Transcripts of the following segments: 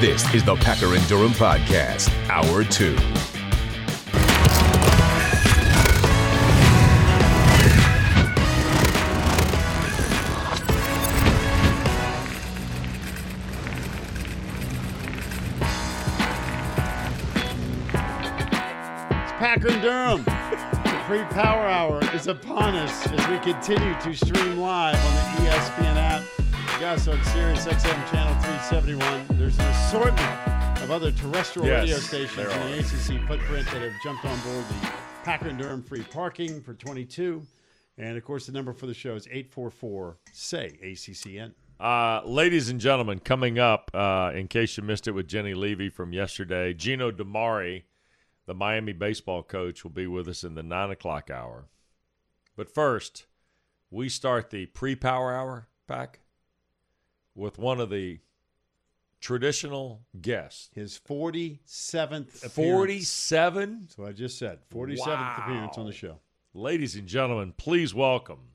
This is the Packer and Durham Podcast, Hour 2. Packer and Durham. The free power hour is upon us as we continue to stream live on the ESPN app. Yes, on Sirius XM channel 371. There's an assortment of other terrestrial Yes, radio stations in the ACC footprint that have jumped on board the Packer and Durham free parking for 22. And of course, the number for the show is 844 say ACCN. Uh, ladies and gentlemen, coming up, uh, in case you missed it with Jenny Levy from yesterday, Gino DiMare, the Miami baseball coach, will be with us in the nine o'clock hour. But first, we start the pre power hour pack with one of the traditional guests. His 47th appearance. 47? That's what I just said. 47th Wow. appearance on the show. Ladies and gentlemen, please welcome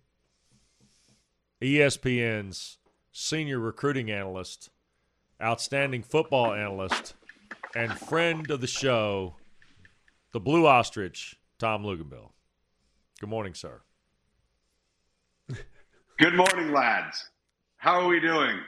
ESPN's senior recruiting analyst, outstanding football analyst, and friend of the show, the Blue Ostrich, Tom Luginbill. Good morning, sir. Good morning, lads. How are we doing?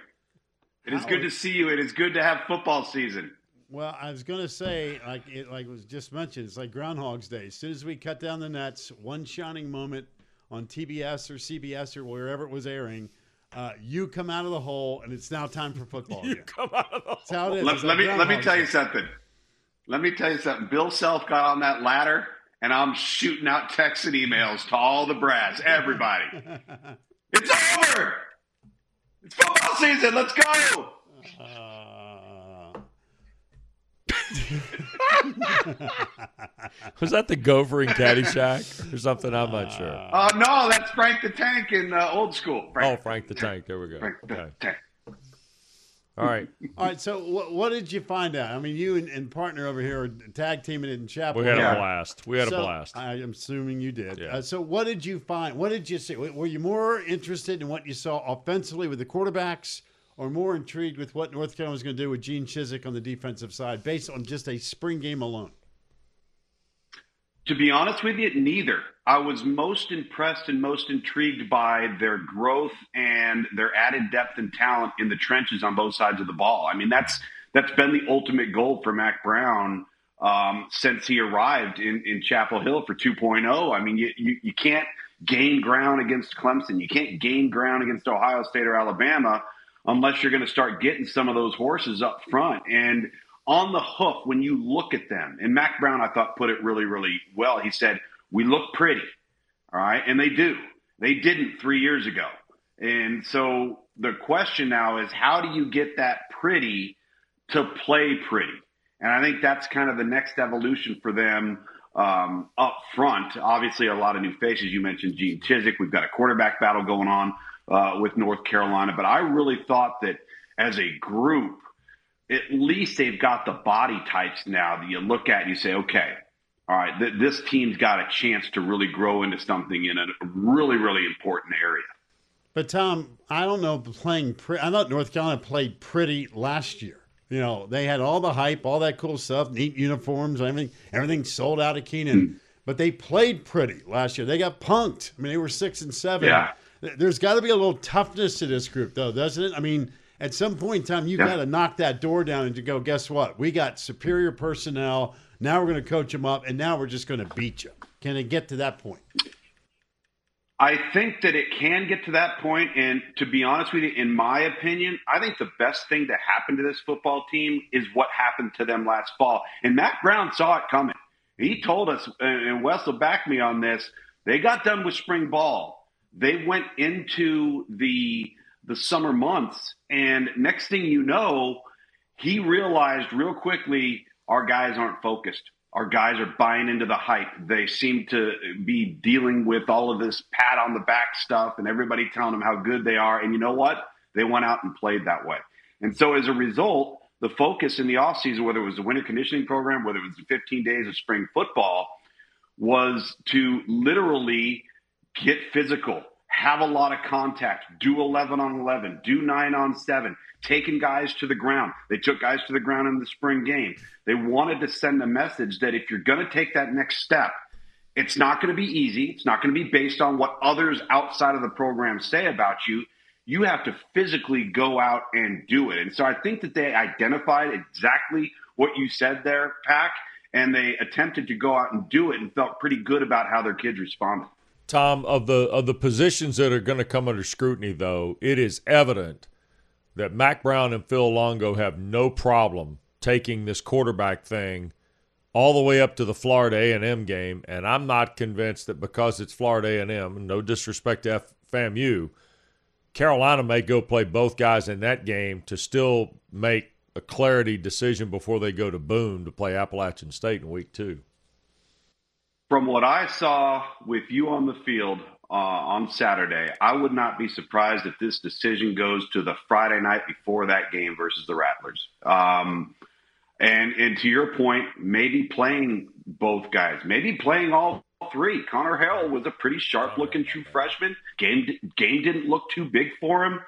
It is good to see you. It is good to have football season. Well, I was going to say, like it like was just mentioned, it's like Groundhog's Day. As soon as we cut down the nets, one shining moment on TBS or CBS or wherever it was airing, uh, you come out of the hole, and it's now time for football. You again. come out of the That's how it is. Let, let like me let me Groundhog's tell you something. Let me tell you something. Bill Self got on that ladder, and I'm shooting out texts and emails to all the brass, everybody. it's over. It's football season. Let's go. Uh, Was that the Gopher in Caddyshack or something? I'm not sure. Uh, no, that's Frank the Tank in uh, old school. Oh, Frank the Tank. There we go. Frank the Tank. All right. all right. So, what, what did you find out? I mean, you and, and partner over here are tag teaming it in Chapel. We had Yeah. a blast. We had So, a blast. I am assuming you did. Yeah. Uh, so, what did you find? What did you see? Were you more interested in what you saw offensively with the quarterbacks, or more intrigued with what North Carolina was going to do with Gene Chizik on the defensive side, based on just a spring game alone? To be honest with you, neither. I was most impressed and most intrigued by their growth and their added depth and talent in the trenches on both sides of the ball. I mean, that's that's been the ultimate goal for Mack Brown um, since he arrived in, in Chapel Hill for 2.0. I mean, you, you, you can't gain ground against Clemson. You can't gain ground against Ohio State or Alabama unless you're going to start getting some of those horses up front. And on the hoof, when you look at them, and Mack Brown, I thought, put it really, really well. He said, We look pretty. All right. And they do. They didn't three years ago. And so the question now is, how do you get that pretty to play pretty? And I think that's kind of the next evolution for them um, up front. Obviously, a lot of new faces. You mentioned Gene Chizik. We've got a quarterback battle going on uh, with North Carolina. But I really thought that as a group, at least they've got the body types now that you look at and you say, okay, all right, th- this team's got a chance to really grow into something in a really, really important area. But Tom, I don't know playing. Pre- I thought North Carolina played pretty last year. You know, they had all the hype, all that cool stuff, neat uniforms, everything. Everything sold out of Kenan, hmm. but they played pretty last year. They got punked. I mean, they were six and seven. Yeah. There's got to be a little toughness to this group, though, doesn't it? I mean, at some point in time, you Yeah. got to knock that door down and to go. Guess what? We got superior personnel. Now we're going to coach them up, and now we're just going to beat you. Can it get to that point? I think that it can get to that point, and to be honest with you, in my opinion, I think the best thing to happen to this football team is what happened to them last fall. And Mack Brown saw it coming. He told us, and Wes will back me on this. They got done with spring ball. They went into the the summer months, and next thing you know, he realized real quickly our guys aren't focused. Our guys are buying into the hype. They seem to be dealing with all of this pat on the back stuff and everybody telling them how good they are. And you know what? They went out and played that way. And so as a result, the focus in the offseason, whether it was the winter conditioning program, whether it was the 15 days of spring football, was to literally get physical, have a lot of contact, do 11 on 11, do 9 on 7, taking guys to the ground. They took guys to the ground in the spring game. They wanted to send a message that if you're going to take that next step, it's not going to be easy. It's not going to be based on what others outside of the program say about you. You have to physically go out and do it. And so I think that they identified exactly what you said there, Pack, and they attempted to go out and do it and felt pretty good about how their kids responded. Tom, of the of the positions that are going to come under scrutiny, though, it is evident that Mack Brown and Phil Longo have no problem taking this quarterback thing all the way up to the Florida A&M game, and I'm not convinced that because it's Florida A&M, no disrespect to FAMU, Carolina may go play both guys in that game to still make a clarity decision before they go to Boone to play Appalachian State in week two. From what I saw with you on the field uh, on Saturday, I would not be surprised if this decision goes to the Friday night before that game versus the Rattlers. Um, and and to your point, maybe playing both guys, maybe playing all three. Conner Harrell was a pretty sharp looking true freshman. Game game didn't look too big for him.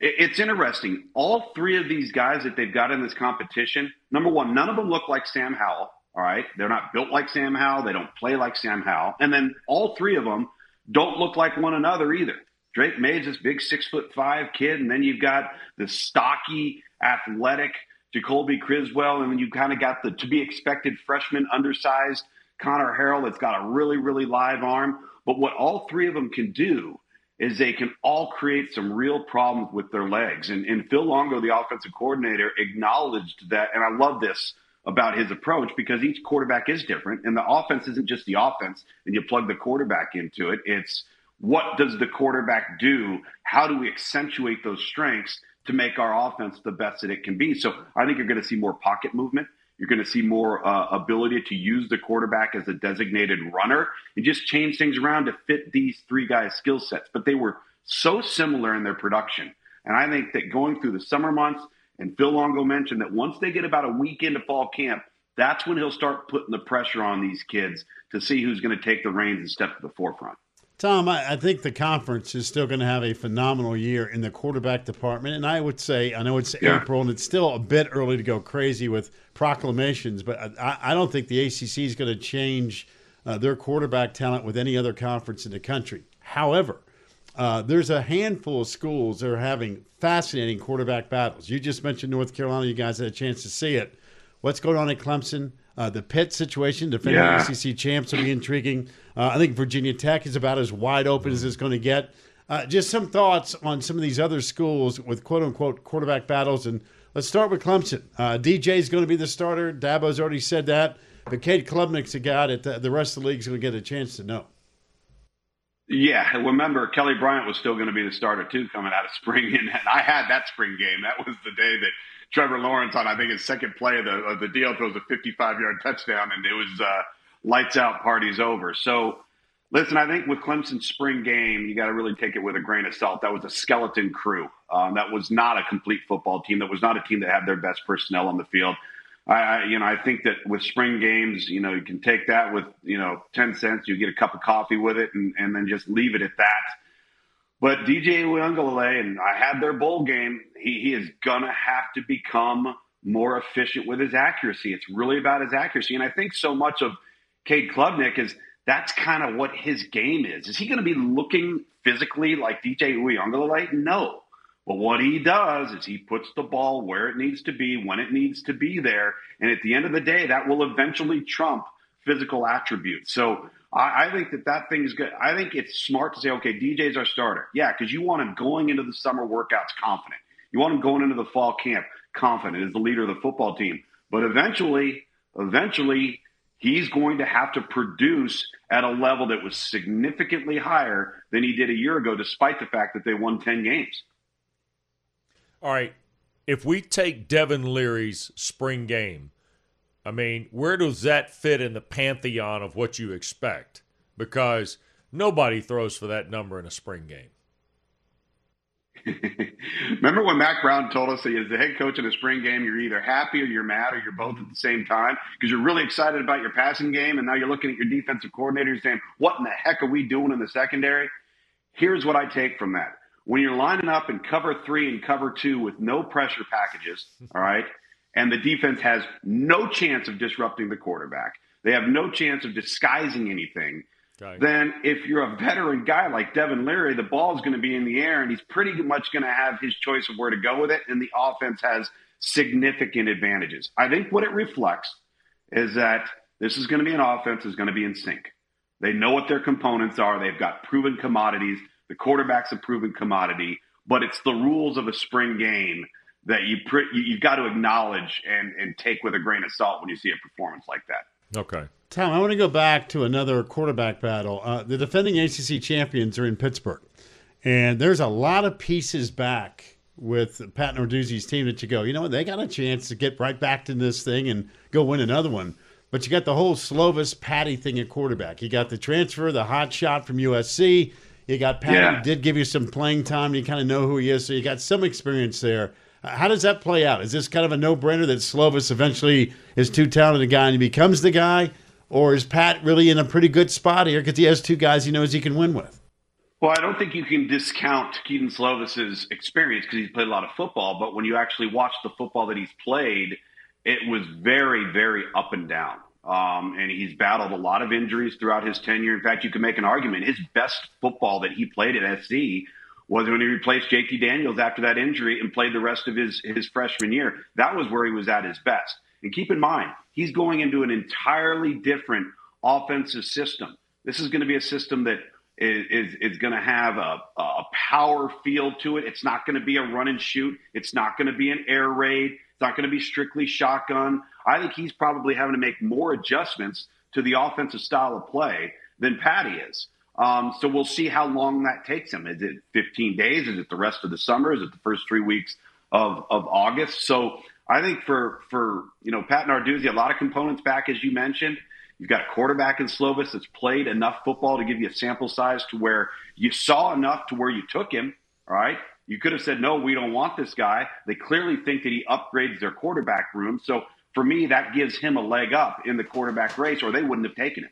It, it's interesting. All three of these guys that they've got in this competition, number one, none of them look like Sam Howell. All right. They're not built like Sam Howell. They don't play like Sam Howell. And then all three of them don't look like one another either. Drake Maye's this big six foot five kid, and then you've got the stocky, athletic Jacoby Criswell, and then you kind of got the to be expected freshman, undersized Conner Harrell that's got a really, really live arm. But what all three of them can do is they can all create some real problems with their legs. And, and Phil Longo, the offensive coordinator, acknowledged that. And I love this about his approach because each quarterback is different and the offense isn't just the offense and you plug the quarterback into it. It's what does the quarterback do? How do we accentuate those strengths to make our offense the best that it can be? So I think you're going to see more pocket movement. You're going to see more uh, ability to use the quarterback as a designated runner and just change things around to fit these three guys' skill sets. But they were so similar in their production. And I think that going through the summer months, and Phil Longo mentioned that once they get about a week into fall camp, that's when he'll start putting the pressure on these kids to see who's going to take the reins and step to the forefront. Tom, I, think the conference is still going to have a phenomenal year in the quarterback department. And I would say, I know it's yeah. April and it's still a bit early to go crazy with proclamations, but I, I don't think the ACC is going to change uh, their quarterback talent with any other conference in the country. However, uh, there's a handful of schools that are having fascinating quarterback battles. You just mentioned North Carolina. You guys had a chance to see it. What's going on at Clemson? Uh, the Pitt situation, defending yeah. ACC champs, will be intriguing. Uh, I think Virginia Tech is about as wide open as it's going to get. Uh, just some thoughts on some of these other schools with quote unquote quarterback battles. And let's start with Clemson. Uh, DJ is going to be the starter. Dabo's already said that. But Cade Klubnik's a guy that the, the rest of the league is going to get a chance to know. Yeah, remember Kelly Bryant was still going to be the starter too coming out of spring, and I had that spring game. That was the day that Trevor Lawrence on I think his second play of the of the deal throws a 55 yard touchdown, and it was uh, lights out, parties over. So. Listen, I think with Clemson's spring game, you got to really take it with a grain of salt. That was a skeleton crew. Um, that was not a complete football team. That was not a team that had their best personnel on the field. I, I, you know, I think that with spring games, you know, you can take that with, you know, 10 cents, you get a cup of coffee with it and, and then just leave it at that. But DJ Uiagalelei, and I had their bowl game, he, he is going to have to become more efficient with his accuracy. It's really about his accuracy. And I think so much of Cade Klubnik is that's kind of what his game is. Is he going to be looking physically like DJ Uiagalelei? No. But what he does is he puts the ball where it needs to be, when it needs to be there. And at the end of the day, that will eventually trump physical attributes. So I, I think that that thing is good. I think it's smart to say, okay, DJ's our starter. Yeah, because you want him going into the summer workouts confident. You want him going into the fall camp confident as the leader of the football team. But eventually, eventually, he's going to have to produce at a level that was significantly higher than he did a year ago, despite the fact that they won 10 games. All right. If we take Devin Leary's spring game, I mean, where does that fit in the pantheon of what you expect? Because nobody throws for that number in a spring game. Remember when Mack Brown told us that as the head coach in a spring game, you're either happy or you're mad or you're both at the same time because you're really excited about your passing game and now you're looking at your defensive coordinator and saying, what in the heck are we doing in the secondary? Here's what I take from that. When you're lining up in cover three and cover two with no pressure packages, all right, and the defense has no chance of disrupting the quarterback, they have no chance of disguising anything. Then, if you're a veteran guy like Devin Leary, the ball is going to be in the air, and he's pretty much going to have his choice of where to go with it, and the offense has significant advantages. I think what it reflects is that this is going to be an offense that's going to be in sync. They know what their components are. They've got proven commodities. The quarterback's a proven commodity, but it's the rules of a spring game that you pre- you've got to acknowledge and, and take with a grain of salt when you see a performance like that. Okay. Tom, I want to go back to another quarterback battle. Uh, the defending ACC champions are in Pittsburgh, and there's a lot of pieces back with Pat Narduzzi's team that you go, you know what, they got a chance to get right back to this thing and go win another one. But you got the whole Slovis Patti thing at quarterback. You got the transfer, the hot shot from USC. You got Pat, yeah. did give you some playing time. You kind of know who he is, so you got some experience there. Uh, how does that play out? Is this kind of a no-brainer that Slovis eventually is too talented a guy and he becomes the guy, or is Pat really in a pretty good spot here because he has two guys he knows he can win with? Well, I don't think you can discount Kedon Slovis's experience because he's played a lot of football. But when you actually watch the football that he's played, it was very, very up and down. Um, and he's battled a lot of injuries throughout his tenure. In fact, you can make an argument his best football that he played at SC was when he replaced JT Daniels after that injury and played the rest of his, his freshman year. That was where he was at his best. And keep in mind, he's going into an entirely different offensive system. This is going to be a system that is, is, is going to have a, a power feel to it. It's not going to be a run and shoot. It's not going to be an air raid. It's not going to be strictly shotgun. I think he's probably having to make more adjustments to the offensive style of play than Patti is. Um, so we'll see how long that takes him. Is it 15 days? Is it the rest of the summer? Is it the first three weeks of, of August? So I think for for you know Pat Narduzzi, a lot of components back as you mentioned. You've got a quarterback in Slovis that's played enough football to give you a sample size to where you saw enough to where you took him. All right. You could have said, no, we don't want this guy. They clearly think that he upgrades their quarterback room. So for me, that gives him a leg up in the quarterback race, or they wouldn't have taken him.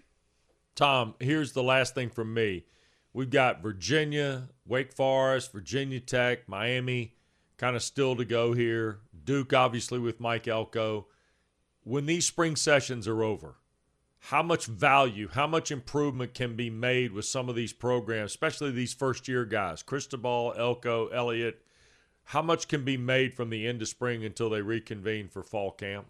Tom, here's the last thing from me. We've got Virginia, Wake Forest, Virginia Tech, Miami kind of still to go here. Duke, obviously, with Mike Elko. When these spring sessions are over, how much value, how much improvement can be made with some of these programs, especially these first year guys, Cristobal, Elko, Elliott. How much can be made from the end of spring until they reconvene for fall camp?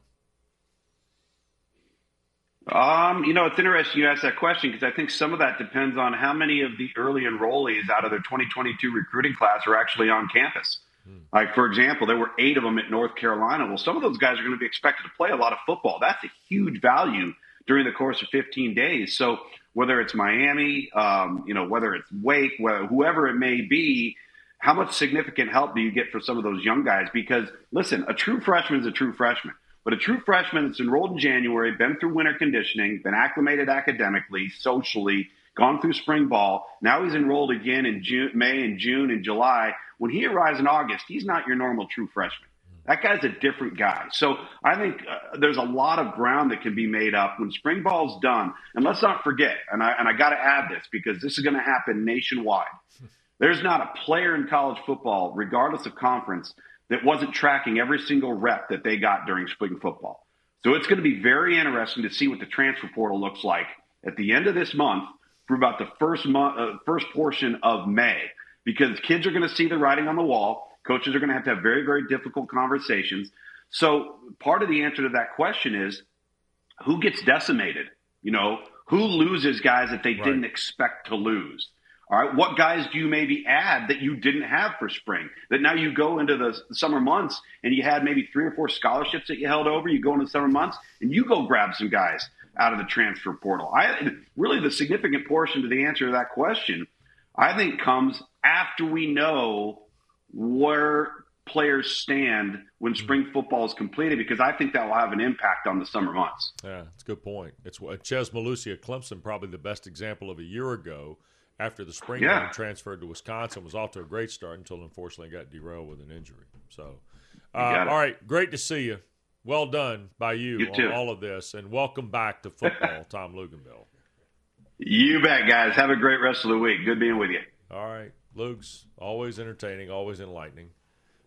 Um, you know, it's interesting you ask that question because I think some of that depends on how many of the early enrollees out of their 2022 recruiting class are actually on campus. Hmm. Like, for example, there were eight of them at North Carolina. Well, some of those guys are going to be expected to play a lot of football. That's a huge value during the course of 15 days. So whether it's Miami, um, you know, whether it's Wake, whether, whoever it may be, how much significant help do you get for some of those young guys? Because listen, a true freshman is a true freshman. But a true freshman that's enrolled in January, been through winter conditioning, been acclimated academically, socially, gone through spring ball. Now he's enrolled again in June, May and June and July. When he arrives in August, he's not your normal true freshman. That guy's a different guy. So I think uh, there's a lot of ground that can be made up when spring ball's done. And let's not forget, and I, and I got to add this because this is going to happen nationwide. There's not a player in college football, regardless of conference, that wasn't tracking every single rep that they got during spring football. So it's going to be very interesting to see what the transfer portal looks like at the end of this month for about the first month, uh, first portion of May, because kids are going to see the writing on the wall. Coaches are going to have to have very, very difficult conversations. So part of the answer to that question is who gets decimated? You know, who loses guys that they right. didn't expect to lose? All right, what guys do you maybe add that you didn't have for spring? That now you go into the summer months and you had maybe three or four scholarships that you held over. You go into the summer months and you go grab some guys out of the transfer portal. I really the significant portion to the answer to that question, I think, comes after we know where players stand when mm-hmm. spring football is completed because I think that will have an impact on the summer months. Yeah, that's a good point. It's Chez Mellusi at Clemson, probably the best example of a year ago after the spring yeah. game transferred to Wisconsin was off to a great start until unfortunately got derailed with an injury. So, uh, all right, great to see you. Well done by you, you on all of this, and welcome back to football, Tom Luginbill. You bet, guys. Have a great rest of the week. Good being with you. All right. Luke's always entertaining, always enlightening.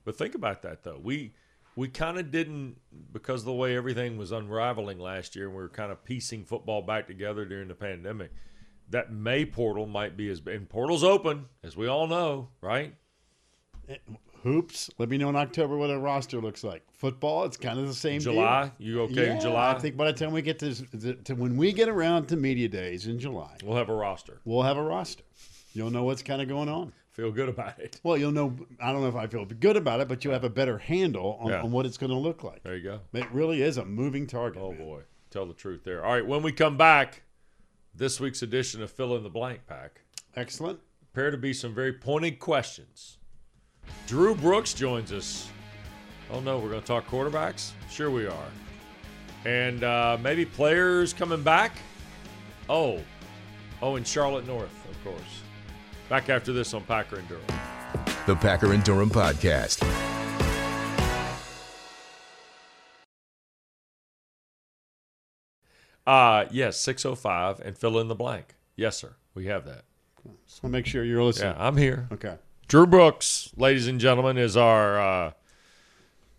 But think about that though. We we kind of didn't because of the way everything was unraveling last year and we were kind of piecing football back together during the pandemic. That May portal might be as and portal's open, as we all know, right? Eh, hoops. Let me know in October what a roster looks like. Football, it's kind of the same. July, deal. you okay yeah, in July? I think by the time we get to, to when we get around to media days in July, We'll have a roster. we'll have a roster. You'll know what's kind of going on. Feel good about it. Well, you'll know. I don't know if I feel good about it, but you'll have a better handle on, Yeah. on what it's going to look like. There you go. It really is a moving target. Oh man. boy, tell the truth there. All right, when we come back, this week's edition of Fill in the Blank Pack. Excellent. Prepare to be some very pointed questions. Drew Brooks joins us. Oh no, we're going to talk quarterbacks. Sure we are, and uh, maybe players coming back. Oh, oh, in Charlotte North, of course. Back after this on Packer and Durham. The Packer and Durham Podcast. Uh yes, six oh five, and fill in the blank. Yes, sir. We have that. So make sure you're listening. Yeah, I'm here. Okay. Drew Brooks, ladies and gentlemen, is our uh,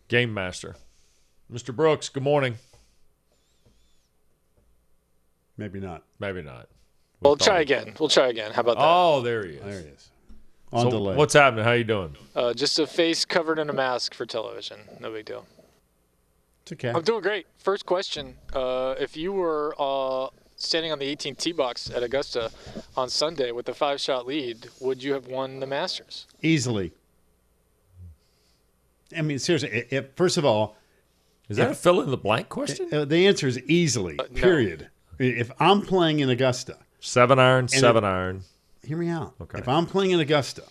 game master. Mr. Brooks, good morning. Maybe not. Maybe not. We'll thought- try again. We'll try again. How about that? Oh, there he is. There he is. On So delay. what's happening? How you doing? Uh, just a face covered in a mask for television. No big deal. It's okay. I'm doing great. First question: uh, If you were uh, standing on the 18th tee box at Augusta on Sunday with a five-shot lead, would you have won the Masters? Easily. I mean, seriously. i- If, first of all, Is that a fill in the blank question? uh, the answer is easily. no. Period. If I'm playing in Augusta, Seven iron, seven it- iron. hear me out. Okay. If I'm playing in Augusta,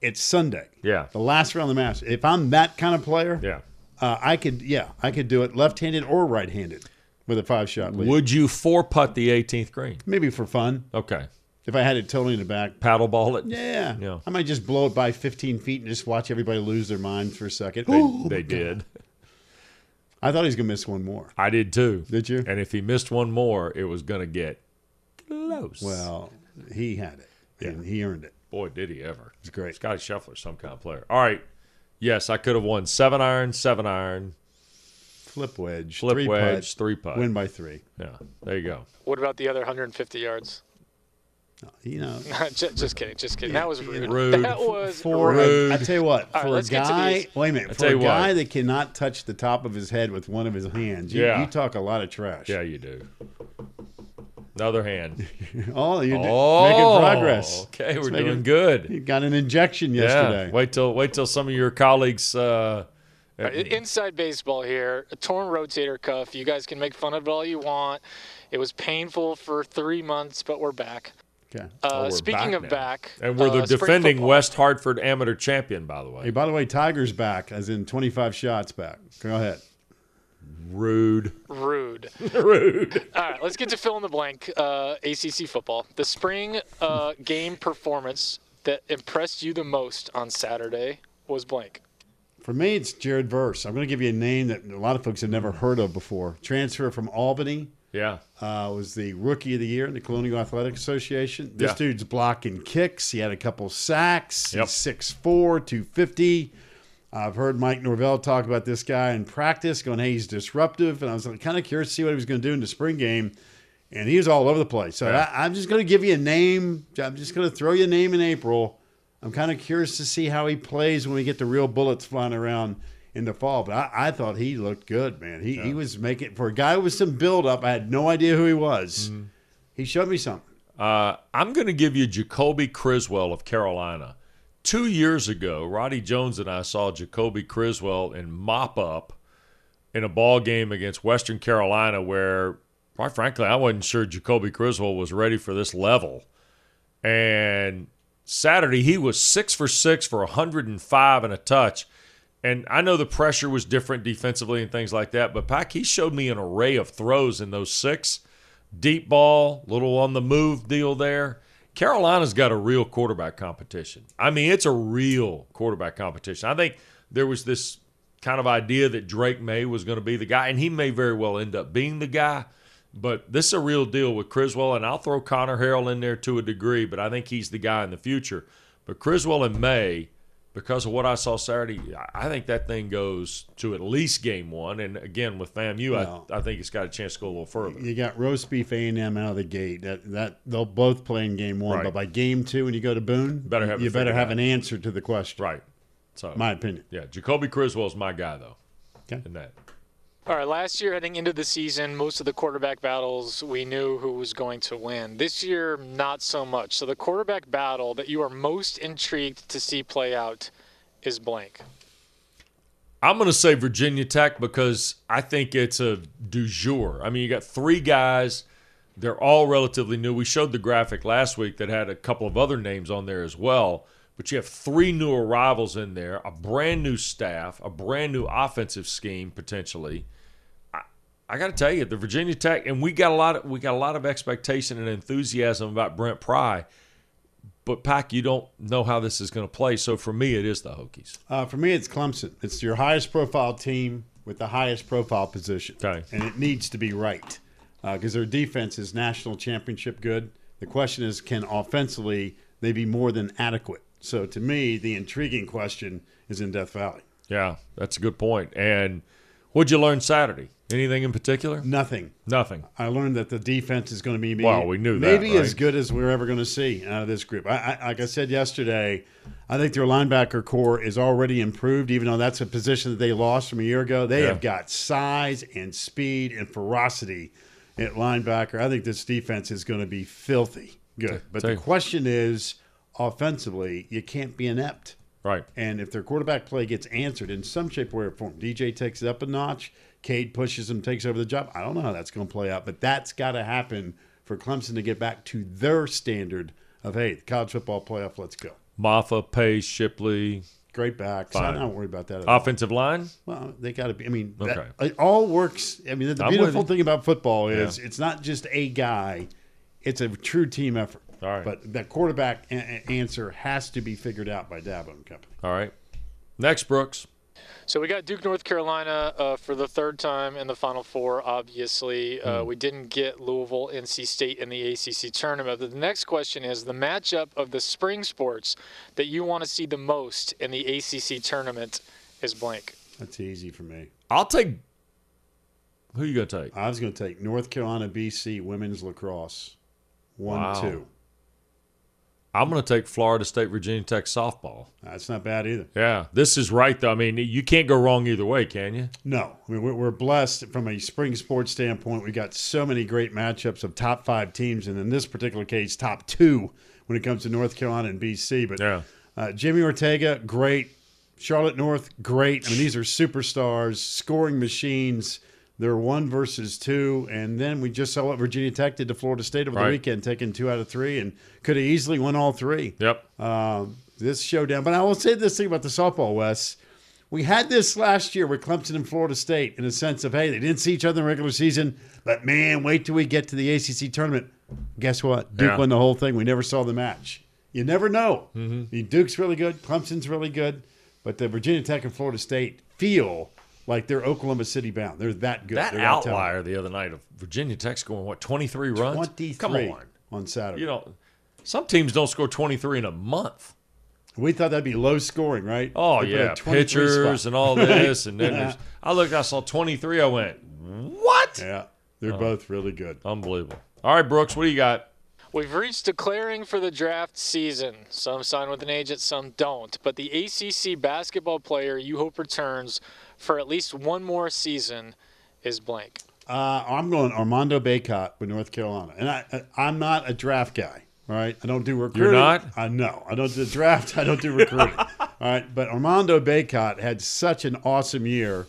it's Sunday. Yeah. The last round of the match. If I'm that kind of player, Yeah. Uh, I could. Yeah, I could do it left-handed or right-handed with a five-shot lead. Would you four putt the 18th green? Maybe for fun. Okay. If I had it totally in the back, Paddle ball it? yeah, Yeah. I might just blow it by 15 feet and just watch everybody lose their minds for a second. They, they did. I thought he was gonna miss one more. I did too. Did you? And if he missed one more, it was going to get close. Well, he had it, and he earned it. boy, did he ever. It's great. Scottie Scheffler's some kind of player. All right. Yes, I could have won seven iron, seven iron, Flip wedge, flip three wedge, putt, three putt. win by three. Yeah, there you go. What about the other 150 yards? You know, just, just kidding. Just kidding. That was rude. Rude. That was for Rude. I, I tell you what, All right, for a let's get to guy, wait a minute, tell for you a what. guy that cannot touch the top of his head with one of his hands, you, Yeah. you talk a lot of trash. Yeah, you do. The other hand. Oh, you're oh, making progress. Okay, we're It's making- doing good. You got an injection yesterday. Yeah. Wait till wait till some of your colleagues. Uh, Inside baseball here. A torn rotator cuff. You guys can make fun of it all you want. It was painful for three months, but we're back. Okay. Uh, Oh, we're speaking back of now. back, and we're the uh, spring defending football. West Hartford amateur champion, by the way. Hey, by the way, Tiger's back, as in 25 shots back. Go ahead. Rude. Rude. Rude. All right, let's get to fill in the blank. Uh, ACC football. The spring uh, game performance that impressed you the most on Saturday was blank. For me, it's Jared Verse. I'm going to give you a name that a lot of folks have never heard of before. Transfer from Albany. Yeah. Uh, was the rookie of the year in the Colonial Athletic Association. This Yeah. dude's blocking kicks. He had a couple sacks. Yep. He's 6'4", 250. I've heard Mike Norvell talk about this guy in practice, going, hey, he's disruptive. And I was kind of curious to see what he was going to do in the spring game. And he was all over the place. So Yeah. I, I'm just going to give you a name. I'm just going to throw you a name in April. I'm kind of curious to see how he plays when we get the real bullets flying around in the fall. But I, I thought he looked good, man. He, he was making, for a guy with some build up, I had no idea who he was. Mm-hmm. He showed me something. Uh, I'm going to give you Jacoby Criswell of Carolina. Two years ago, Roddy Jones and I saw Jacoby Criswell in mop up in a ball game against Western Carolina, where, quite frankly, I wasn't sure Jacoby Criswell was ready for this level. And Saturday, he was six for six for 105 and a touch. And I know the pressure was different defensively and things like that, but Pack, he showed me an array of throws in those six deep ball, little on the move deal there. Carolina's got a real quarterback competition. I mean, it's a real quarterback competition. I think there was this kind of idea that Drake Maye was going to be the guy, and he may very well end up being the guy. But this is a real deal with Criswell, and I'll throw Conner Harrell in there to a degree, but I think he's the guy in the future. But Criswell and Maye, because of what I saw Saturday, I think that thing goes to at least game one. And again, with FAMU, Well- I, I think it's got a chance to go a little further. You got roast beef A and M out of the gate. That that they'll both play in game one, Right. but by game two, when you go to Boone, Better have you better have an answer to the question. Right. So, My opinion. yeah, Jacoby Criswell's my guy, though, Okay. in that. All right, last year heading into the season, most of the quarterback battles we knew who was going to win. This year, not so much. So the quarterback battle that you are most intrigued to see play out is blank. I'm going to say Virginia Tech because I think it's a du jour. I mean, you got three guys. They're all relatively new. We showed the graphic last week that had a couple of other names on there as well. But you have three new arrivals in there, a brand new staff, a brand new offensive scheme potentially. I, I got to tell you, the Virginia Tech, and we got a lot of we got a lot of expectation and enthusiasm about Brent Pry. But Pack, you don't know how this is going to play. So for me, it is the Hokies. Uh, for me, it's Clemson. It's your highest profile team with the highest profile position. Okay. And it needs to be right because their defense is national championship good. The question is, can offensively they be more than adequate? So to me, the intriguing question is in Death Valley. Yeah, that's a good point. And what'd you learn Saturday? Anything in particular? Nothing. Nothing. I learned that the defense is going to be maybe, Well, we knew that, maybe as good as we're ever going to see out of this group. I, I, like I said yesterday, I think their linebacker corps is already improved, even though that's a position that they lost from a year ago. They Yeah. have got size and speed and ferocity at linebacker. I think this defense is going to be filthy good. But the question is, offensively, you can't be inept. Right. And if their quarterback play gets answered in some shape, way, or form, DJ takes it up a notch, Cade pushes him, takes over the job. I don't know how that's going to play out, but that's got to happen for Clemson to get back to their standard of, hey, the college football playoff, let's go. Mafah, Pace, Shipley, Great backs. Fine. I'm not worried about that at all. offensive line. Well, they got to be. I mean, that- Okay. it all works. I mean, the I'm beautiful thing about football is Yeah. it's not just a guy; it's a true team effort. All right. But that quarterback a- a- answer has to be figured out by Dabo and company. All right. Next, Brooks. So we got Duke, North Carolina uh, for the third time in the Final Four. Obviously, Hmm. uh, we didn't get Louisville, NC State in the ACC tournament. But the next question is the matchup of the spring sports that you want to see the most in the ACC tournament is blank. That's easy for me. I'll take. Who are you gonna take? I was going to take North Carolina, BC women's lacrosse, one Wow. two. I'm gonna take Florida State, Virginia Tech softball. That's not bad either. Yeah, this is right though. I mean, you can't go wrong either way, can you? No, I mean, we're, we're blessed from a spring sports standpoint. We got so many great matchups of top five teams, and in this particular case, top two when it comes to North Carolina and BC. But Yeah. uh, Jamie Ortega, great. Charlotte North, great. I mean, these are superstars, scoring machines. They're one versus two, and then we just saw what Virginia Tech did to Florida State over Right. the weekend, taking two out of three, and could have easily won all three Yep. um, this showdown. But I will say this thing about the softball, Wes. We had this last year with Clemson and Florida State in a sense of, hey, they didn't see each other in the regular season, but man, wait till we get to the ACC tournament. Guess what? Duke Yeah. won the whole thing. We never saw the match. You never know. Mean, Duke's really good. Clemson's really good. But the Virginia Tech and Florida State feel like they're Oklahoma City bound. They're that good. That They're talented. outlier the other night of Virginia Tech scoring what 23 runs. 23 Come on. on Saturday. You know, some teams don't score 23 in a month. we thought that'd be low scoring, right? Oh They yeah, pitchers spot. and all this, and then Yeah. there's. I looked, I saw 23. I went, what? Yeah, they're oh. both really good. Unbelievable. All right, Brooks, what do you got? We've reached declaring for the draft season. Some sign with an agent, some don't. But the ACC basketball player you hope returns for at least one more season is blank. Uh, I'm going Armando Bacot with North Carolina, and I, I I'm not a draft guy. All right, I don't do recruiting. You're not? I know I don't do draft. I don't do recruiting. all right, but Armando Bacot had such an awesome year,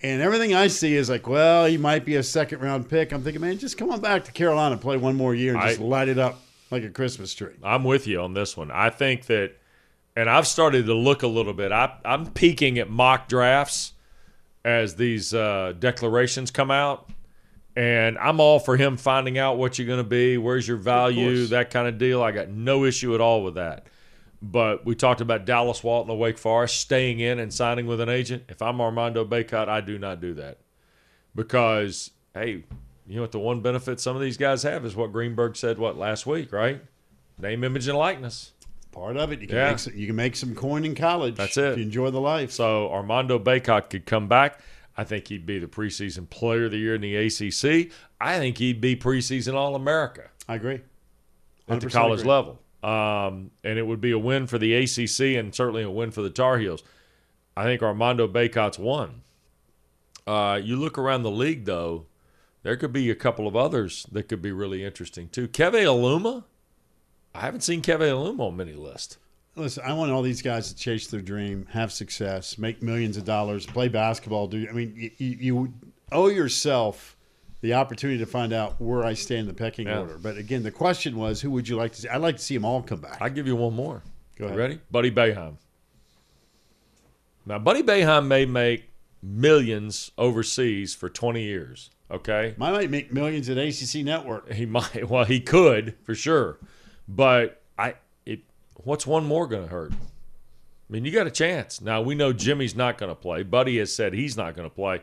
and everything I see is like, well, he might be a second round pick. I'm thinking, man, just come on back to Carolina, play one more year, and just I- light it up like a Christmas tree. I'm with you on this one. I think that, and I've started to look a little bit. I, I'm peeking at mock drafts as these uh, declarations come out, and I'm all for him finding out what you're going to be, where's your value, that kind of deal. I got no issue at all with that. But we talked about Dallas Walton of Wake Forest staying in and signing with an agent. If I'm Armando Bacot, I do not do that because hey, you know what the one benefit some of these guys have is what Greenberg said what last week, right? Name, image, and likeness. Part of it. You can, Yeah. make some, you can make some coin in college. That's it. If you enjoy the life. So Armando Bacot could come back. I think he'd be the preseason player of the year in the ACC. I think he'd be preseason All America I agree. at the college agree. level. Um, and it would be a win for the ACC and certainly a win for the Tar Heels. I think Armando Bacot's one. Uh, you look around the league, though, there could be a couple of others that could be really interesting, too. Keve Aluma? I haven't seen Kevin Aluma on many lists. Listen, I want all these guys to chase their dream, have success, make millions of dollars, play basketball. Do I mean you, you, owe yourself the opportunity to find out where I stand in the pecking Yeah. order. But again, the question was, who would you like to see? I'd like to see them all come back. I'll give you one more. Go You ready? Buddy Boeheim. Now, Buddy Boeheim may make millions overseas for 20 years, okay? I might make millions at ACC Network. He might. Well, he could for sure, but I. It. What's one more going to hurt? I mean, you got a chance. Now we know Jimmy's not going to play. Buddy has said he's not going to play,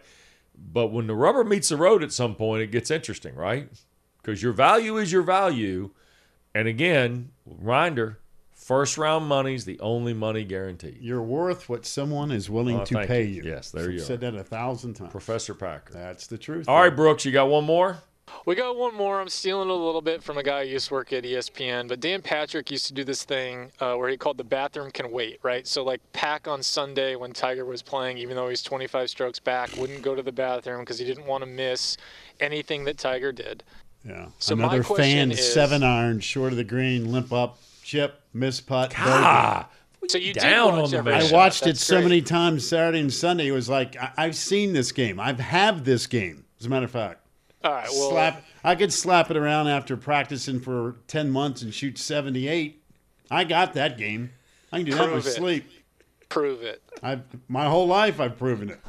but when the rubber meets the road at some point, it gets interesting, right? Because your value is your value, and again, reminder: first round money's the only money guaranteed. You're worth what someone is willing Oh, to pay you. you. Yes, there I've you said that a thousand times. Professor Packer. That's the truth. All right, Brooks, you got one more? We got one more. I'm stealing a little bit from a guy who used to work at ESPN, but Dan Patrick used to do this thing uh, where he called the bathroom can wait, right? So, like, Pack on Sunday when Tiger was playing, even though he's 25 strokes back, wouldn't go to the bathroom because he didn't want to miss anything that Tiger did. Yeah. So Another question fan, is- seven iron, short of the green, limp up, chip, miss putt. bogey. Ah, So you down watch on the. I shot. watched it That's so great. many times Saturday and Sunday. It was like I, I've seen this game. I've had this game. As a matter of fact, All right, well, slap. I could slap it around after practicing for ten months and shoot seventy eight. I got that game. I can do that in my Prove it. sleep. prove it. I've my whole life I've proven it.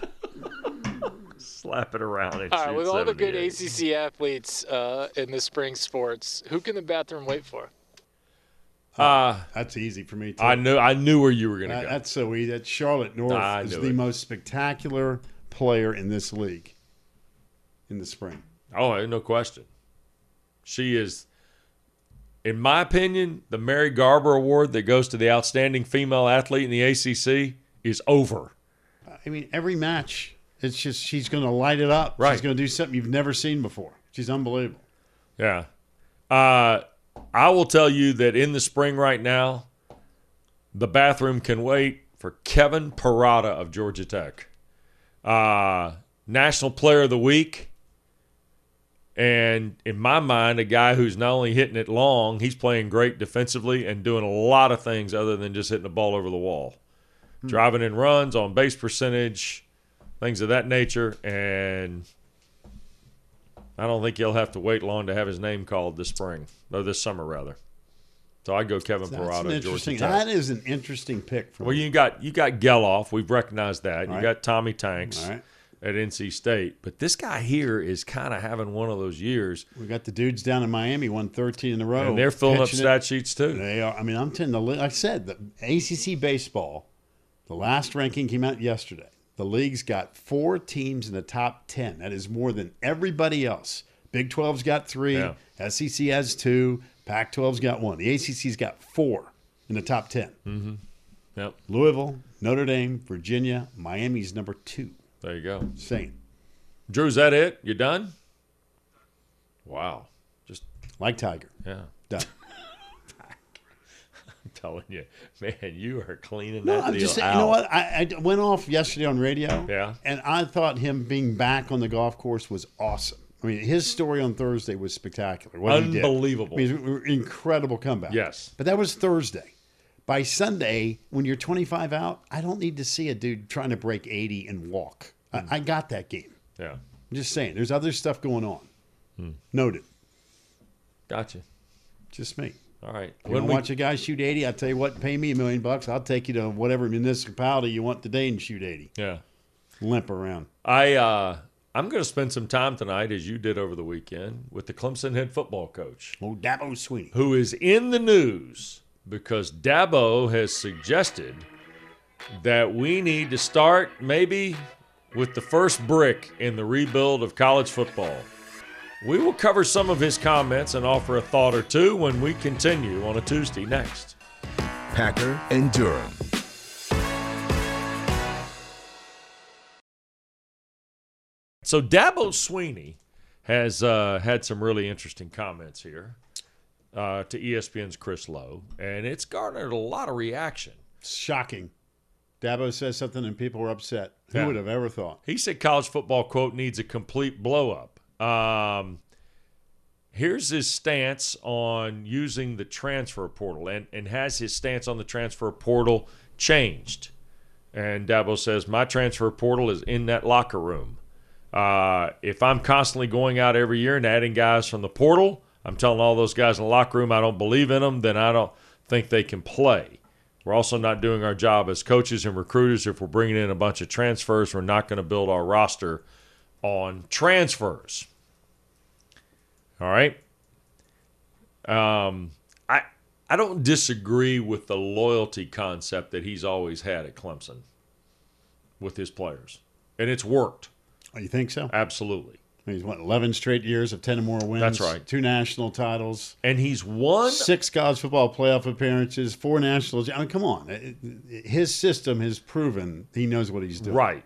slap it around and All right, shoot with all the good ACC athletes uh, in the spring sports, who can the bathroom wait for? Uh, That's easy for me. Too. I knew I knew where you were going to That- go. that's so easy. That Charlotte North I is the it. most spectacular player in this league in the spring. Oh, no question. She is, in my opinion, the Mary Garber Award that goes to the outstanding female athlete in the ACC is over. I mean, every match, it's just she's going to light it up. Right. She's going to do something you've never seen before. She's unbelievable. Yeah. Uh, I will tell you that in the spring right now, the bathroom can wait for Kevin Parada of Georgia Tech. Uh, National Player of the Week. And in my mind, a guy who's not only hitting it long, he's playing great defensively and doing a lot of things other than just hitting the ball over the wall. Hmm. Driving in runs, on base percentage, things of that nature. And I don't think he'll have to wait long to have his name called this spring, or this summer rather. So I'd go Kevin That's Parada, Georgia. Tech. That is an interesting pick. For Well, me. you got you got Gelof. We've recognized that. You Right. got Tommy Tanks All right. At NC State, but this guy here is kind of having one of those years, We got the dudes down in Miami, won 13 in a row. and they're filling up pitching it. stat sheets too. They are. I mean, I'm telling you, like I said, the ACC baseball, the last ranking came out yesterday. The league's got four teams in the top 10. That is more than everybody else. Big 12's got three. Yeah. SEC has two. Pac 12's got one. The ACC's got four in the top 10. Mm-hmm. Yep, Louisville, Notre Dame, Virginia, Miami's number two. There you go. Saying, Drew, is that it? You done? Wow, just like Tiger. yeah. Done. I'm telling you, man, you are cleaning No, that I'm deal just saying, out. you know what? I, I went off yesterday on radio. Yeah. And I thought him being back on the golf course was awesome. I mean, his story on Thursday was spectacular. What he did. Unbelievable. I mean, it was an incredible comeback. Yes. But that was Thursday. By Sunday, when you're 25 out, I don't need to see a dude trying to break 80 and walk. Hmm. I, I got that game. Yeah, I'm just saying, there's other stuff going on. Hmm. Noted. gotcha. Just me. All right. You want to watch a guy shoot 80? I'll tell you what, pay me a million bucks. I'll take you to whatever municipality you want today and shoot 80. yeah, Limp around. I uh, I'm going to spend some time tonight, as you did over the weekend, with the Clemson head football coach. Oh, Dabo Swinney. who is in the news because Dabo has suggested that we need to start maybe with the first brick in the rebuild of college football. We will cover some of his comments and offer a thought or two when we continue on a Tuesday next. Packer and Durham. So Dabo Swinney has uh, had some really interesting comments here uh, to ESPN's Chris Low, and it's garnered a lot of reaction. Shocking. Dabo says something and people were upset. Who Yeah. would have ever thought? He said college football quote needs a complete blow up. Um, here's his stance on using the transfer portal, and and has his stance on the transfer portal changed? And Dabo says my transfer portal is in that locker room. Uh, if I'm constantly going out every year and adding guys from the portal, I'm telling all those guys in the locker room I don't believe in them, then I don't think they can play. We're also not doing our job as coaches and recruiters if we're bringing in a bunch of transfers. We're not going to build our roster on transfers. All right. Um, I I don't disagree with the loyalty concept that he's always had at Clemson with his players, and it's worked Oh, you think so? absolutely. He's won 11 straight years of 10 or more wins. That's right. Two national titles, And he's won six college football playoff appearances, four nationals. I mean, come on. It- it- His system has proven he knows what he's doing. right.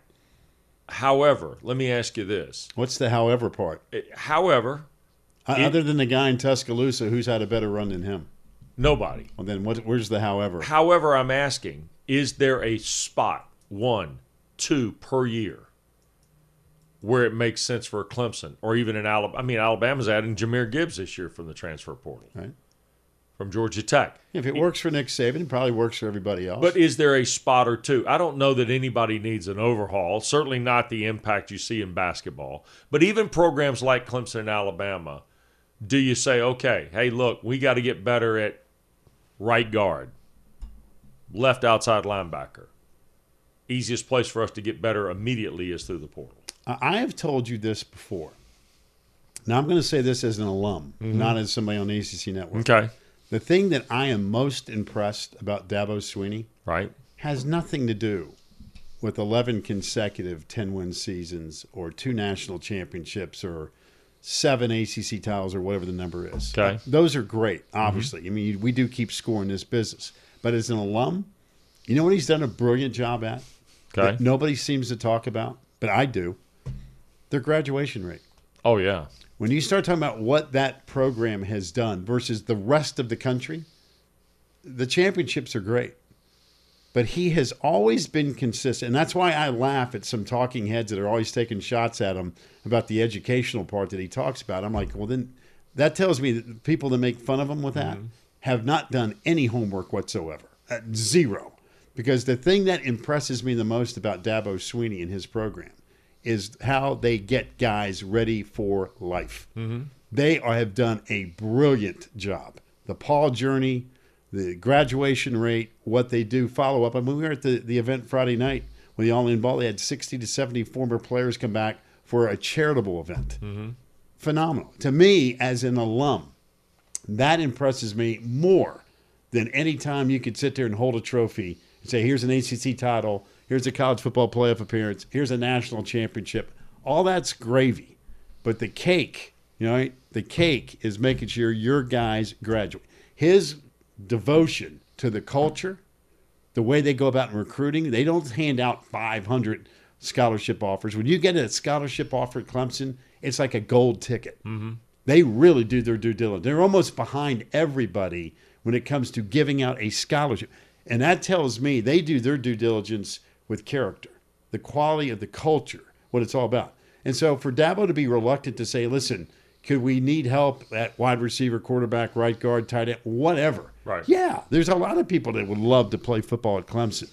However, let me ask you this. What's the however part? However, uh, It- Other than the guy in Tuscaloosa who's had a better run than him. nobody. Well, then what, where's the however? However, I'm asking, is there a spot, one, two per year, where it makes sense for Clemson or even in Alabama? I mean, Alabama's adding Jahmyr Gibbs this year from the transfer portal, Right. from Georgia Tech. If it works for Nick Saban, it probably works for everybody else. But is there a spot or two? I don't know that anybody needs an overhaul. Certainly not the impact you see in basketball. But even programs like Clemson and Alabama, do you say, okay, hey, look, we got to get better at right guard, left outside linebacker? Easiest place for us to get better immediately is through the portal. I I have told you this before. Now I'm going to say this as an alum, mm-hmm. not as somebody on the ACC network. Okay. The thing that I am most impressed about Dabo Swinney Right. has nothing to do with 11 consecutive 10 win seasons or two national championships or seven ACC titles or whatever the number is. Okay. Those are great, mm-hmm. obviously. I mean, we do keep scoring this business. But as an alum, you know what he's done a brilliant job at? Okay. Nobody seems to talk about, but I do. Their graduation rate. Oh, yeah. When you start talking about what that program has done versus the rest of the country, the championships are great. But he has always been consistent. And that's why I laugh at some talking heads that are always taking shots at him about the educational part that he talks about. I'm like, well, then that tells me that the people that make fun of him with that have not done any homework whatsoever. Uh, zero. Because the thing that impresses me the most about Dabo Swinney and his program is how they get guys ready for life. Mm-hmm. They are, have done a brilliant job. The PAW journey, the graduation rate, what they do, follow up. I mean, we were at the, the event Friday night with the All In Ball. They had 60 to 70 former players come back for a charitable event. Mm-hmm. Phenomenal. To me, as an alum, that impresses me more than any time you could sit there and hold a trophy and say, here's an ACC title, here's a college football playoff appearance, here's a national championship. All that's gravy. But the cake, you know, the cake is making sure your guys graduate. His devotion to the culture, the way they go about in recruiting, they don't hand out 500 scholarship offers. When you get a scholarship offer at Clemson, it's like a gold ticket. Mm-hmm. They really do their due diligence. They're almost behind everybody when it comes to giving out a scholarship. And that tells me they do their due diligence with character, the quality of the culture, what it's all about. And so for Dabo to be reluctant to say, listen, could we need help at wide receiver, quarterback, right guard, tight end, whatever? Right. Yeah, there's a lot of people that would love to play football at Clemson.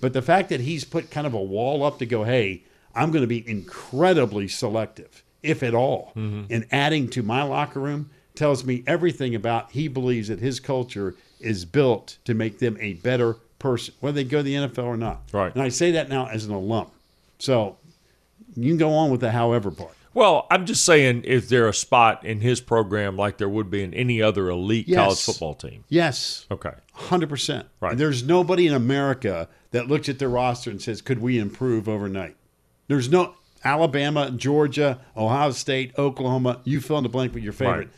But the fact that he's put kind of a wall up to go, hey, I'm going to be incredibly selective, if at all, mm-hmm. in adding to my locker room tells me everything about he believes that his culture is built to make them a better person, whether they go to the NFL or not. Right. And I say that now as an alum. So you can go on with the however part. Well, I'm just saying, is there a spot in his program like there would be in any other elite Yes. college football team? Yes. Okay. Hundred percent. Right. There's nobody in America that looks at their roster and says, "Could we improve overnight?" There's no. Alabama, Georgia, Ohio State, Oklahoma, you fill in the blank with your favorite. Right.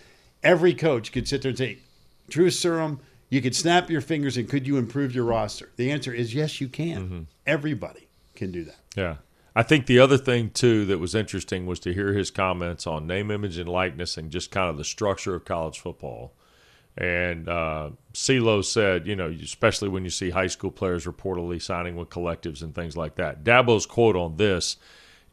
Every coach could sit there and say, Drew Serum, you could snap your fingers and could you improve your roster? The answer is yes, you can. Mm-hmm. Everybody can do that. Yeah. I think the other thing too that was interesting was to hear his comments on name, image, and likeness, and just kind of the structure of college football. And uh, CeeLo said, you know, especially when you see high school players reportedly signing with collectives and things like that. Dabo's quote on this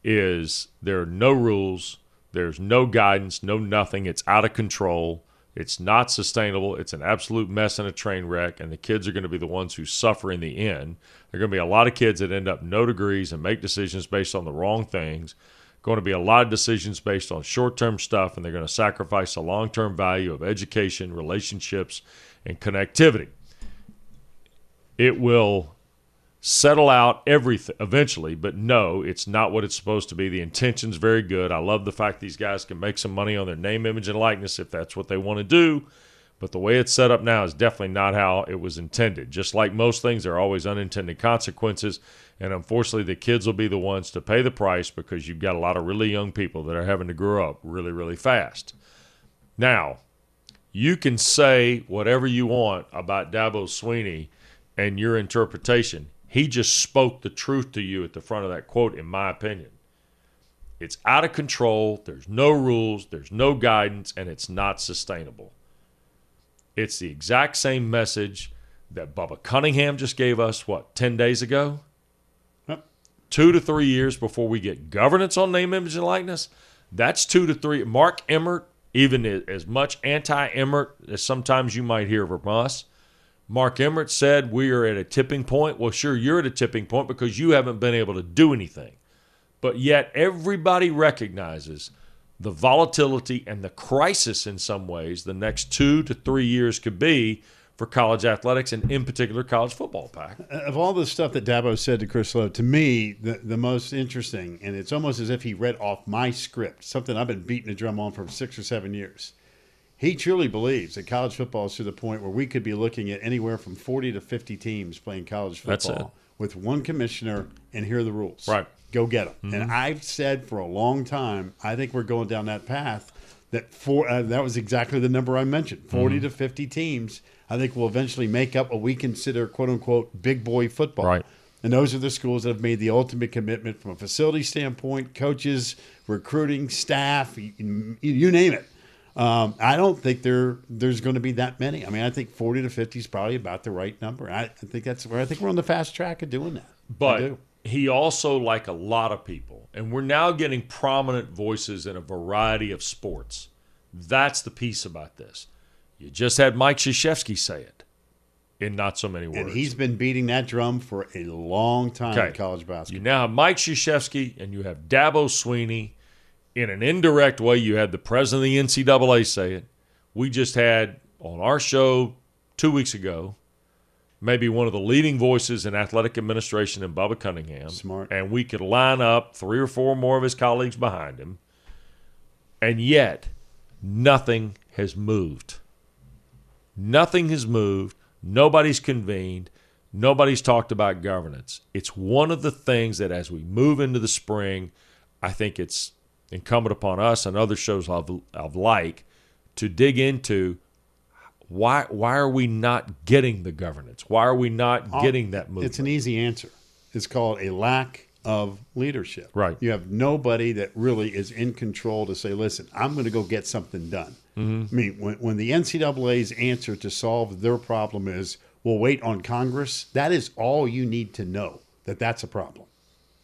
is: "There are no rules, there's no guidance, no nothing. It's out of control. It's not sustainable. It's an absolute mess and a train wreck. And the kids are going to be the ones who suffer in the end. There are going to be a lot of kids that end up no degrees and make decisions based on the wrong things. Going to be a lot of decisions based on short term stuff, and they're going to sacrifice the long term value of education, relationships, and connectivity. It will settle out everything eventually, but no, it's not what it's supposed to be. The intention's very good. I love the fact these guys can make some money on their name, image, and likeness if that's what they want to do. But the way it's set up now is definitely not how it was intended. Just like most things, there are always unintended consequences. And unfortunately, the kids will be the ones to pay the price because you've got a lot of really young people that are having to grow up really, really fast. Now, you can say whatever you want about Dabo Swinney and your interpretation. He just spoke the truth to you at the front of that quote, in my opinion. It's out of control. There's no rules, there's no guidance, and it's not sustainable. It's the exact same message that Bubba Cunningham just gave us, what, 10 days ago? Yep. Two to three years before we get governance on name, image, and likeness. That's two to three. Mark Emmert, even as much anti Emmert as sometimes you might hear from us, Mark Emmert said we are at a tipping point. Well, sure, you're at a tipping point because you haven't been able to do anything. But yet, everybody recognizes the volatility and the crisis in some ways the next two to three years could be for college athletics and, in particular, college football. Pack uh, of all the stuff that Dabo said to Chris Low, to me, the, the most interesting, and it's almost as if he read off my script, something I've been beating a drum on for six or seven years. He truly believes that college football is to the point where we could be looking at anywhere from 40 to 50 teams playing college football with one commissioner, and here are the rules. Right. Go get them. And I've said for a long time, I think we're going down that path. That four, uh, that was exactly the number I mentioned. 40 to 50 teams, I think will eventually make up what we consider "quote unquote" big boy football. Right. And those are the schools that have made the ultimate commitment from a facility standpoint, coaches, recruiting, staff, you, you name it. Um, I don't think there there's going to be that many. I mean, I think 40 to 50 is probably about the right number. I, I think that's where I think we're on the fast track of doing that. But he also, like a lot of people, and we're now getting prominent voices in a variety of sports. That's the piece about this. You just had Mike Krzyzewski say it in not so many words. and he's been beating that drum for a long time Okay. in college basketball. You now have Mike Krzyzewski and you have Dabo Swinney. In an indirect way, you had the president of the NCAA say it. We just had on our show two weeks ago, maybe one of the leading voices in athletic administration in Bubba Cunningham. Smart. And we could line up three or four more of his colleagues behind him. And yet, nothing has moved. Nothing has moved. Nobody's convened. Nobody's talked about governance. It's one of the things that as we move into the spring, I think it's incumbent upon us and other shows of, of like to dig into why why are we not getting the governance? Why are we not getting that movement? It's an easy answer. It's called a lack of leadership. Right. You have nobody that really is in control to say, listen, I'm going to go get something done. Mm-hmm. I mean, when, when the NCAA's answer to solve their problem is, we'll wait on Congress, that is all you need to know that that's a problem.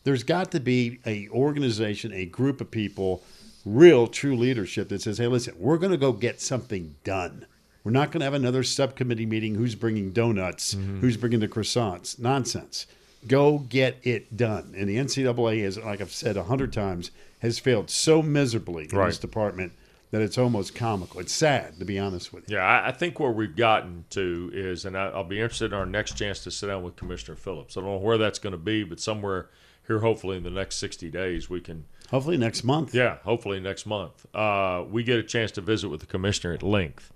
There's got to be a organization, a group of people, real true leadership that says, hey, listen, we're going to go get something done. We're not going to have another subcommittee meeting. Who's bringing donuts? Mm-hmm. Who's bringing the croissants? Nonsense. Go get it done. And the NCAA is, like I've said a hundred times, has failed so miserably in Right. this department that it's almost comical. It's sad, to be honest with you. Yeah, I, I think where we've gotten to is, and I'll be interested in our next chance to sit down with Commissioner Phillips. I don't know where that's going to be, but somewhere here, hopefully in the next 60 days, we can, Hopefully next month. yeah, hopefully next month, uh, we get a chance to visit with the commissioner at length.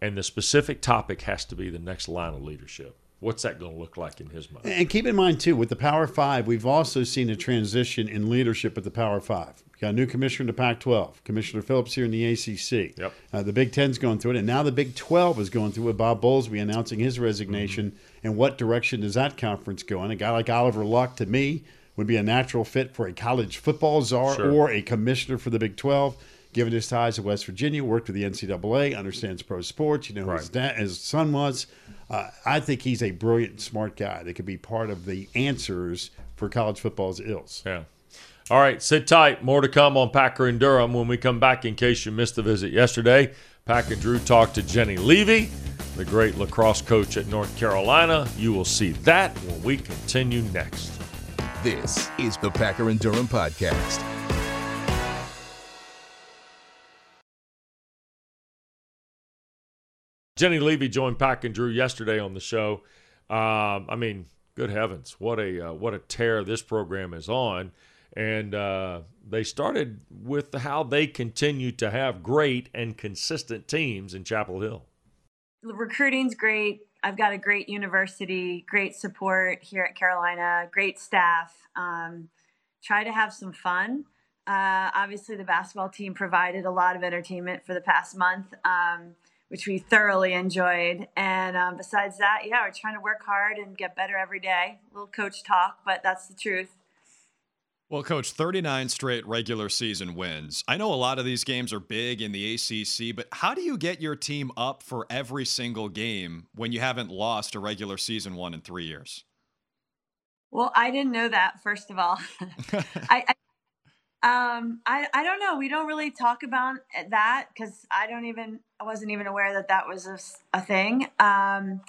And the specific topic has to be the next line of leadership. What's that going to look like in his mind? And keep in mind too, with the Power Five, we've also seen a transition in leadership at the Power Five. We got a new commissioner in the Pac-12, Commissioner Phillips here in the ACC. Yep. Uh, the Big Ten's going through it, and now the Big Twelve is going through it. Bob Bowlesby announcing his resignation. Mm-hmm. And what direction does that conference go in? A guy like Oliver Luck, to me, would be a natural fit for a college football czar Sure. or a commissioner for the Big Twelve. Given his ties to West Virginia, worked with the NCAA, understands pro sports. You know, who his, Right. dad, his son was. Uh, I think he's a brilliant, smart guy that could be part of the answers for college football's ills. Yeah. All right, sit tight. More to come on Packer and Durham when we come back. In case you missed the visit yesterday, Pack and Drew talked to Jenny Levy, the great lacrosse coach at North Carolina. You will see that when we continue next. This is the Packer and Durham Podcast. Jenny Levy joined Pack and Drew yesterday on the show. Um, I mean, good heavens, what a uh, what a tear this program is on. And uh, they started with how they continue to have great and consistent teams in Chapel Hill. Recruiting's great. I've got a great university, great support here at Carolina, great staff. Um, try to have some fun. Uh, obviously, the basketball team provided a lot of entertainment for the past month, um, which we thoroughly enjoyed. And um, besides that, yeah, we're trying to work hard and get better every day. A little coach talk, but that's the truth. Well, coach, 39 straight regular season wins. I know a lot of these games are big in the ACC, but how do you get your team up for every single game when you haven't lost a regular season one in 3 years? Well, I didn't know that first of all. I, I um I I don't know. We don't really talk about that cuz I don't even I wasn't even aware that that was a thing. Um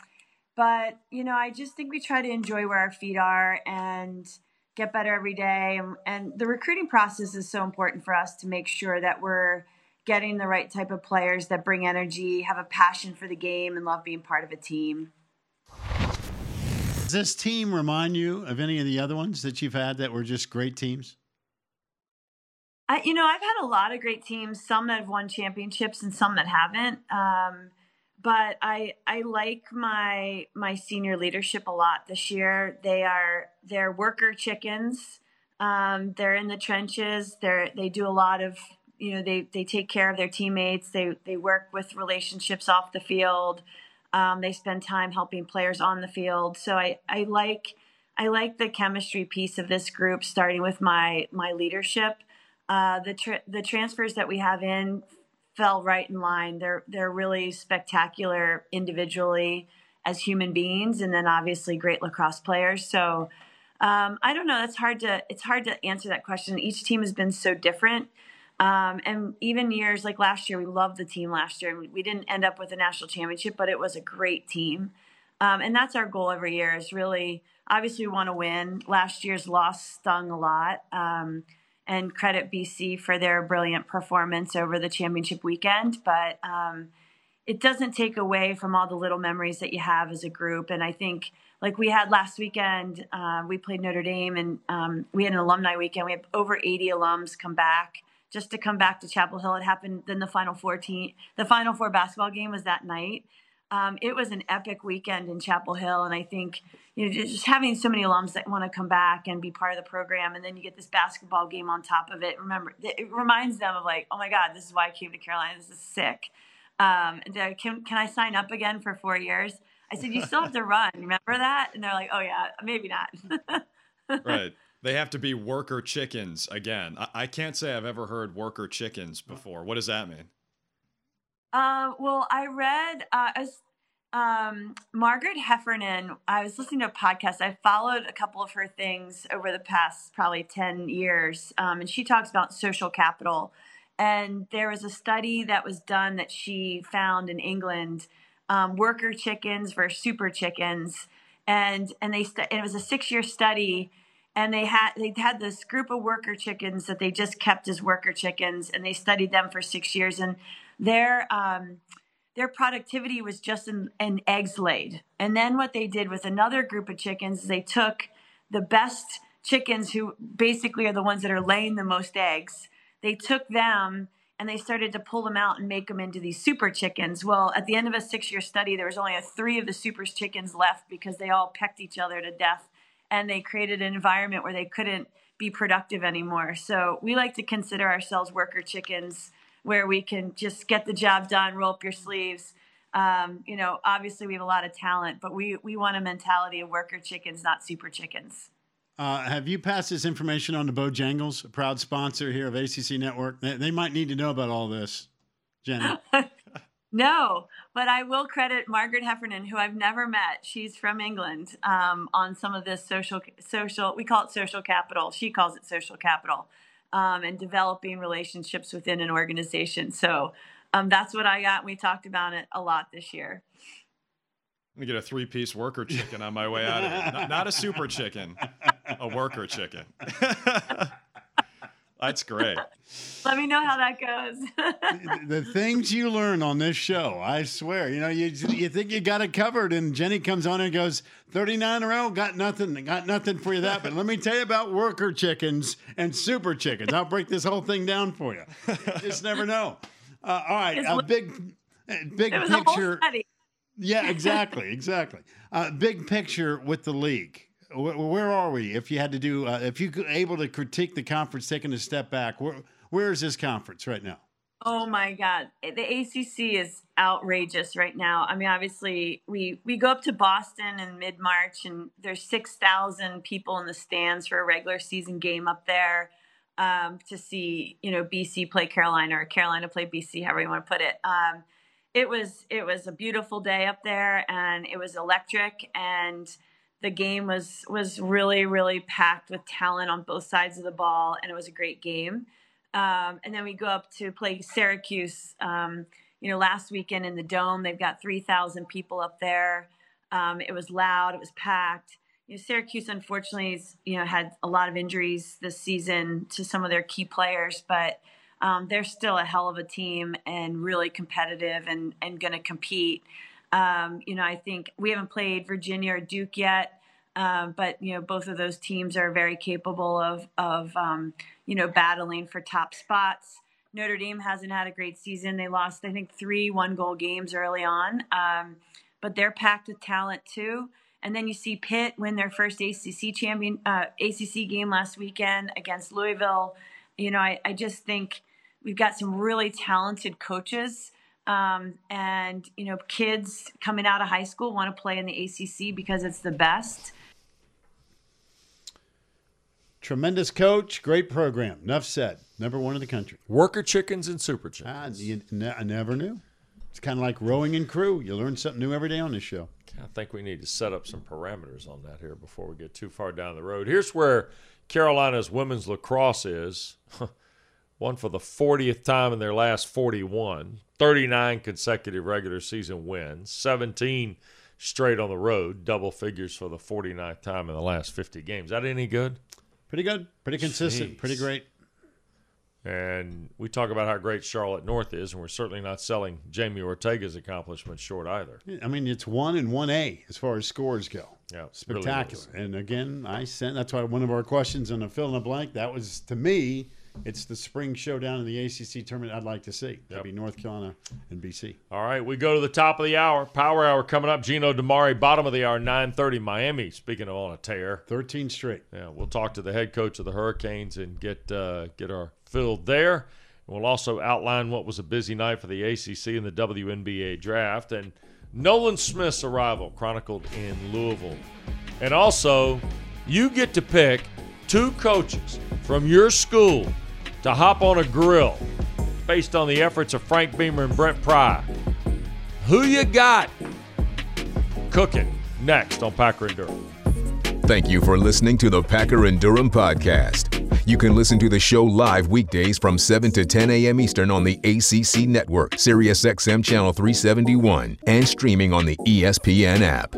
but, you know, I just think we try to enjoy where our feet are and get better every day and, and the recruiting process is so important for us to make sure that we're getting the right type of players that bring energy, have a passion for the game and love being part of a team. Does this team remind you of any of the other ones that you've had that were just great teams? I, you know, I've had a lot of great teams, some that have won championships and some that haven't. Um, but I I like my my senior leadership a lot this year. They are they're worker chickens. Um, they're in the trenches. They're they do a lot of you know they they take care of their teammates. They they work with relationships off the field. Um, they spend time helping players on the field. So I I like I like the chemistry piece of this group, starting with my my leadership. Uh, the tra- the transfers that we have in fell right in line. They're they're really spectacular individually as human beings, and then obviously great lacrosse players. So um, I don't know. That's hard to it's hard to answer that question. Each team has been so different. Um, and even years like last year, we loved the team last year. We didn't end up with a national championship, but it was a great team. Um, and that's our goal every year is really, obviously, we want to win. Last year's loss stung a lot. Um, and credit BC for their brilliant performance over the championship weekend. But um, it doesn't take away from all the little memories that you have as a group. And I think, like we had last weekend, uh, we played Notre Dame and um, we had an alumni weekend. We had over 80 alums come back just to come back to Chapel Hill. It happened then the final 14, the final four basketball game was that night. Um, it was an epic weekend in Chapel Hill, and I think you know just having so many alums that want to come back and be part of the program, and then you get this basketball game on top of it. Remember, it reminds them of like, oh my God, this is why I came to Carolina. This is sick. Um, can can I sign up again for four years? I said, you still have to run. Remember that? And they're like, oh yeah, maybe not. right. They have to be worker chickens again. I, I can't say I've ever heard worker chickens before. What does that mean? Uh, well, I read uh, um, Margaret Heffernan. I was listening to a podcast. I followed a couple of her things over the past probably ten years, um, and she talks about social capital. And there was a study that was done that she found in England, um, worker chickens versus super chickens, and and they st- and it was a six year study. And they had they had this group of worker chickens that they just kept as worker chickens, and they studied them for six years. And their um, their productivity was just in, in eggs laid. And then what they did with another group of chickens is they took the best chickens who basically are the ones that are laying the most eggs. They took them and they started to pull them out and make them into these super chickens. Well, at the end of a six year study, there was only three of the super chickens left because they all pecked each other to death and they created an environment where they couldn't be productive anymore. So we like to consider ourselves worker chickens where we can just get the job done, roll up your sleeves. Um, you know, obviously we have a lot of talent, but we, we want a mentality of worker chickens, not super chickens. Uh, have you passed this information on to Bojangles, a proud sponsor here of ACC Network? They, they might need to know about all this, Jenny. no, but I will credit Margaret Heffernan, who I've never met. She's from England. Um, on some of this social social, we call it social capital. She calls it social capital, um, and developing relationships within an organization. So um, that's what I got. We talked about it a lot this year. Let me get a three piece worker chicken on my way out of here. Not, not a super chicken, a worker chicken. That's great. Let me know how that goes. the things you learn on this show, I swear. You know, you you think you got it covered, and Jenny comes on and goes, 39 in a row, got nothing, got nothing for you that. But let me tell you about worker chickens and super chickens. I'll break this whole thing down for you. you just never know. Uh, all right, a big, big picture. Yeah, exactly, exactly. Uh, big picture with the league. Where, are we? If you had to do, uh, if you could able to critique the conference, taking a step back, where where is this conference right now? Oh my God, the ACC is outrageous right now. I mean, obviously, we we go up to Boston in mid March, and there's six thousand people in the stands for a regular season game up there um, to see, you know, BC play Carolina or Carolina play BC, however you want to put it. Um, it was it was a beautiful day up there and it was electric and the game was was really really packed with talent on both sides of the ball and it was a great game. Um, and then we go up to play syracuse um, you know last weekend in the dome. They've got 3000 people up there. Um, it was loud it was packed. You know, syracuse unfortunately has, you know had a lot of injuries this season to some of their key players but um, they're still a hell of a team and really competitive and, and going to compete. Um, you know, I think we haven't played Virginia or Duke yet, um, but you know, both of those teams are very capable of of um, you know battling for top spots. Notre Dame hasn't had a great season. They lost, I think, three one goal games early on, um, but they're packed with talent too. And then you see Pitt win their first ACC champion uh, ACC game last weekend against Louisville. You know, I, I just think We've got some really talented coaches. Um, and you know, kids coming out of high school want to play in the ACC because it's the best. Tremendous coach, great program. Enough said. Number one in the country. Worker chickens and super chickens. Ah, you, I never knew. It's kind of like rowing and crew. You learn something new every day on this show. I think we need to set up some parameters on that here before we get too far down the road. Here's where Carolina's women's lacrosse is. won for the 40th time in their last 41, 39 consecutive regular season wins, 17 straight on the road, double figures for the 49th time in the last 50 games. That any good? Pretty good, pretty consistent, Jeez. pretty great. And we talk about how great Charlotte North is, and we're certainly not selling Jamie Ortega's accomplishments short either. I mean, it's one and one A as far as scores go. Yeah, spectacular. Really and again, I sent that's why one of our questions on the fill in the blank that was to me it's the spring showdown in the ACC tournament I'd like to see. That'd yep. be North Carolina and BC. All right, we go to the top of the hour. Power hour coming up. Gino DiMare, bottom of the hour, 9.30. Miami, speaking of on a tear. 13 straight. Yeah, we'll talk to the head coach of the Hurricanes and get, uh, get our filled there. We'll also outline what was a busy night for the ACC and the WNBA draft. And Nolan Smith's arrival, chronicled in Louisville. And also, you get to pick two coaches from your school to hop on a grill based on the efforts of Frank Beamer and Brent Pry. Who you got cooking next on Packer and Durham? Thank you for listening to the Packer and Durham podcast. You can listen to the show live weekdays from 7 to 10 a.m. Eastern on the ACC network, SiriusXM channel 371, and streaming on the ESPN app.